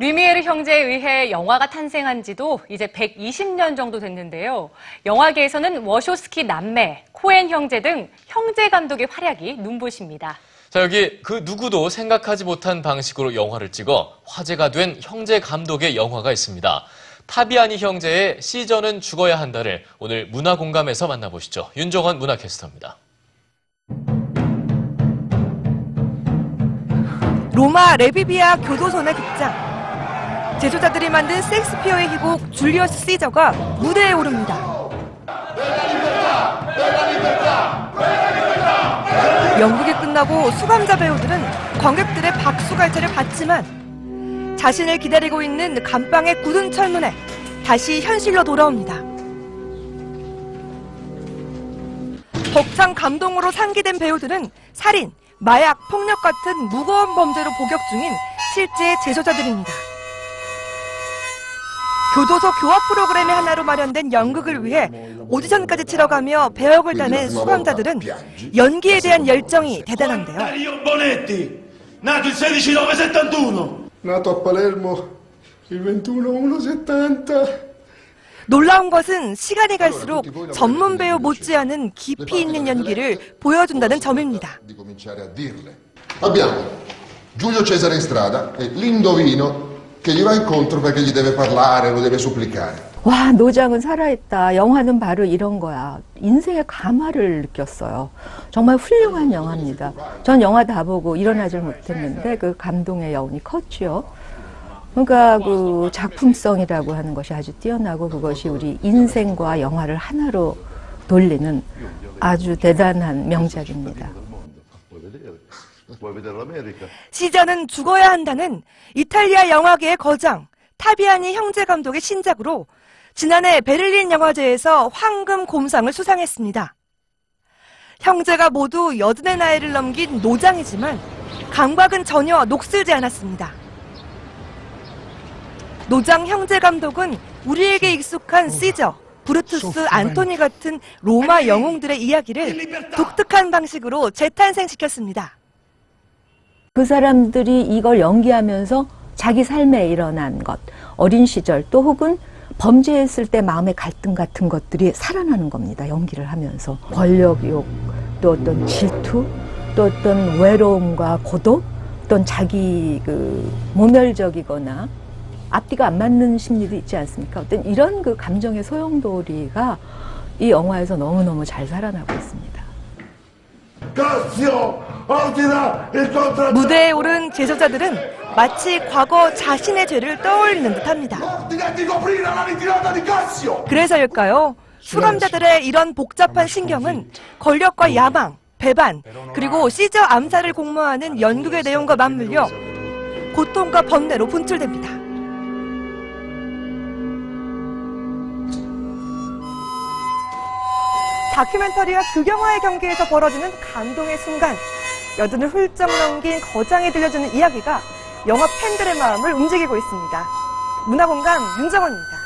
루미에르 형제에 의해 영화가 탄생한 지도 이제 120년 정도 됐는데요. 영화계에서는 워쇼스키 남매, 코엔 형제 등 형제 감독의 활약이 눈부십니다. 자, 여기 그 누구도 생각하지 못한 방식으로 영화를 찍어 화제가 된 형제 감독의 영화가 있습니다. 타비아니 형제의 시저는 죽어야 한다를 오늘 문화 공감에서 만나보시죠. 윤정원 문화캐스터입니다. 로마 레비비아 교도소의 극장. 제조자들이 만든 섹스피어의 희곡 줄리어스 시저가 무대에 오릅니다. 연극이 끝나고 수감자 배우들은 관객들의 박수갈채를 받지만 자신을 기다리고 있는 감방의 굳은 철문에 다시 현실로 돌아옵니다. 벅찬 감동으로 상기된 배우들은 살인, 마약, 폭력 같은 무거운 범죄로 복역 중인 실제 제소자들입니다. 교도소 교화 프로그램의 하나로 마련된 연극을 위해 오디션까지 치러가며 배역을 다낸 수감자들은 연기에 대한 열정이 대단한데요. Mario Bonetti, nato il 16 9 71. Nato a Palermo il 21-1-70. 놀라운 것은 시간이 갈수록 전문 배우 못지않은 깊이 있는 연기를 보여준다는 점입니다. Abbiamo Giulio Cesare in strada e l'indovino che gli va incontro perché gli deve parlare, lo deve supplicare. 와, 노장은 살아있다. 영화는 바로 이런 거야. 인생의 감화를 느꼈어요. 정말 훌륭한 영화입니다. 전 영화 다 보고 일어나질 못했는데 그 감동의 여운이 컸죠. 그러니까 그 작품성이라고 하는 것이 아주 뛰어나고 그것이 우리 인생과 영화를 하나로 돌리는 아주 대단한 명작입니다. 시저는 죽어야 한다는 이탈리아 영화계의 거장 타비아니 형제 감독의 신작으로 지난해 베를린 영화제에서 황금 곰상을 수상했습니다. 형제가 모두 여든의 나이를 넘긴 노장이지만 감각은 전혀 녹슬지 않았습니다. 노장 형제 감독은 우리에게 익숙한 시저, 브루투스, 안토니 같은 로마 영웅들의 이야기를 독특한 방식으로 재탄생시켰습니다. 그 사람들이 이걸 연기하면서 자기 삶에 일어난 것, 어린 시절 또 혹은 범죄했을 때 마음의 갈등 같은 것들이 살아나는 겁니다. 연기를 하면서. 권력욕, 또 어떤 질투, 또 어떤 외로움과 고독, 어떤 자기 그 모멸적이거나 앞뒤가 안 맞는 심리도 있지 않습니까? 어떤 이런 그 감정의 소용돌이가 이 영화에서 너무너무 잘 살아나고 있습니다. Contratto! 무대에 오른 제소자들은 마치 과거 자신의 죄를 떠올리는 듯합니다. 그래서일까요? 수감자들의 이런 복잡한 신경은 권력과 야망, 배반, 그리고 시저 암살을 공모하는 연극의 내용과 맞물려 고통과 번뇌로 분출됩니다. 다큐멘터리와 극영화의 경계에서 벌어지는 감동의 순간, 여든을 훌쩍 넘긴 거장이 들려주는 이야기가 영화 팬들의 마음을 움직이고 있습니다. 문화공감 윤정원입니다.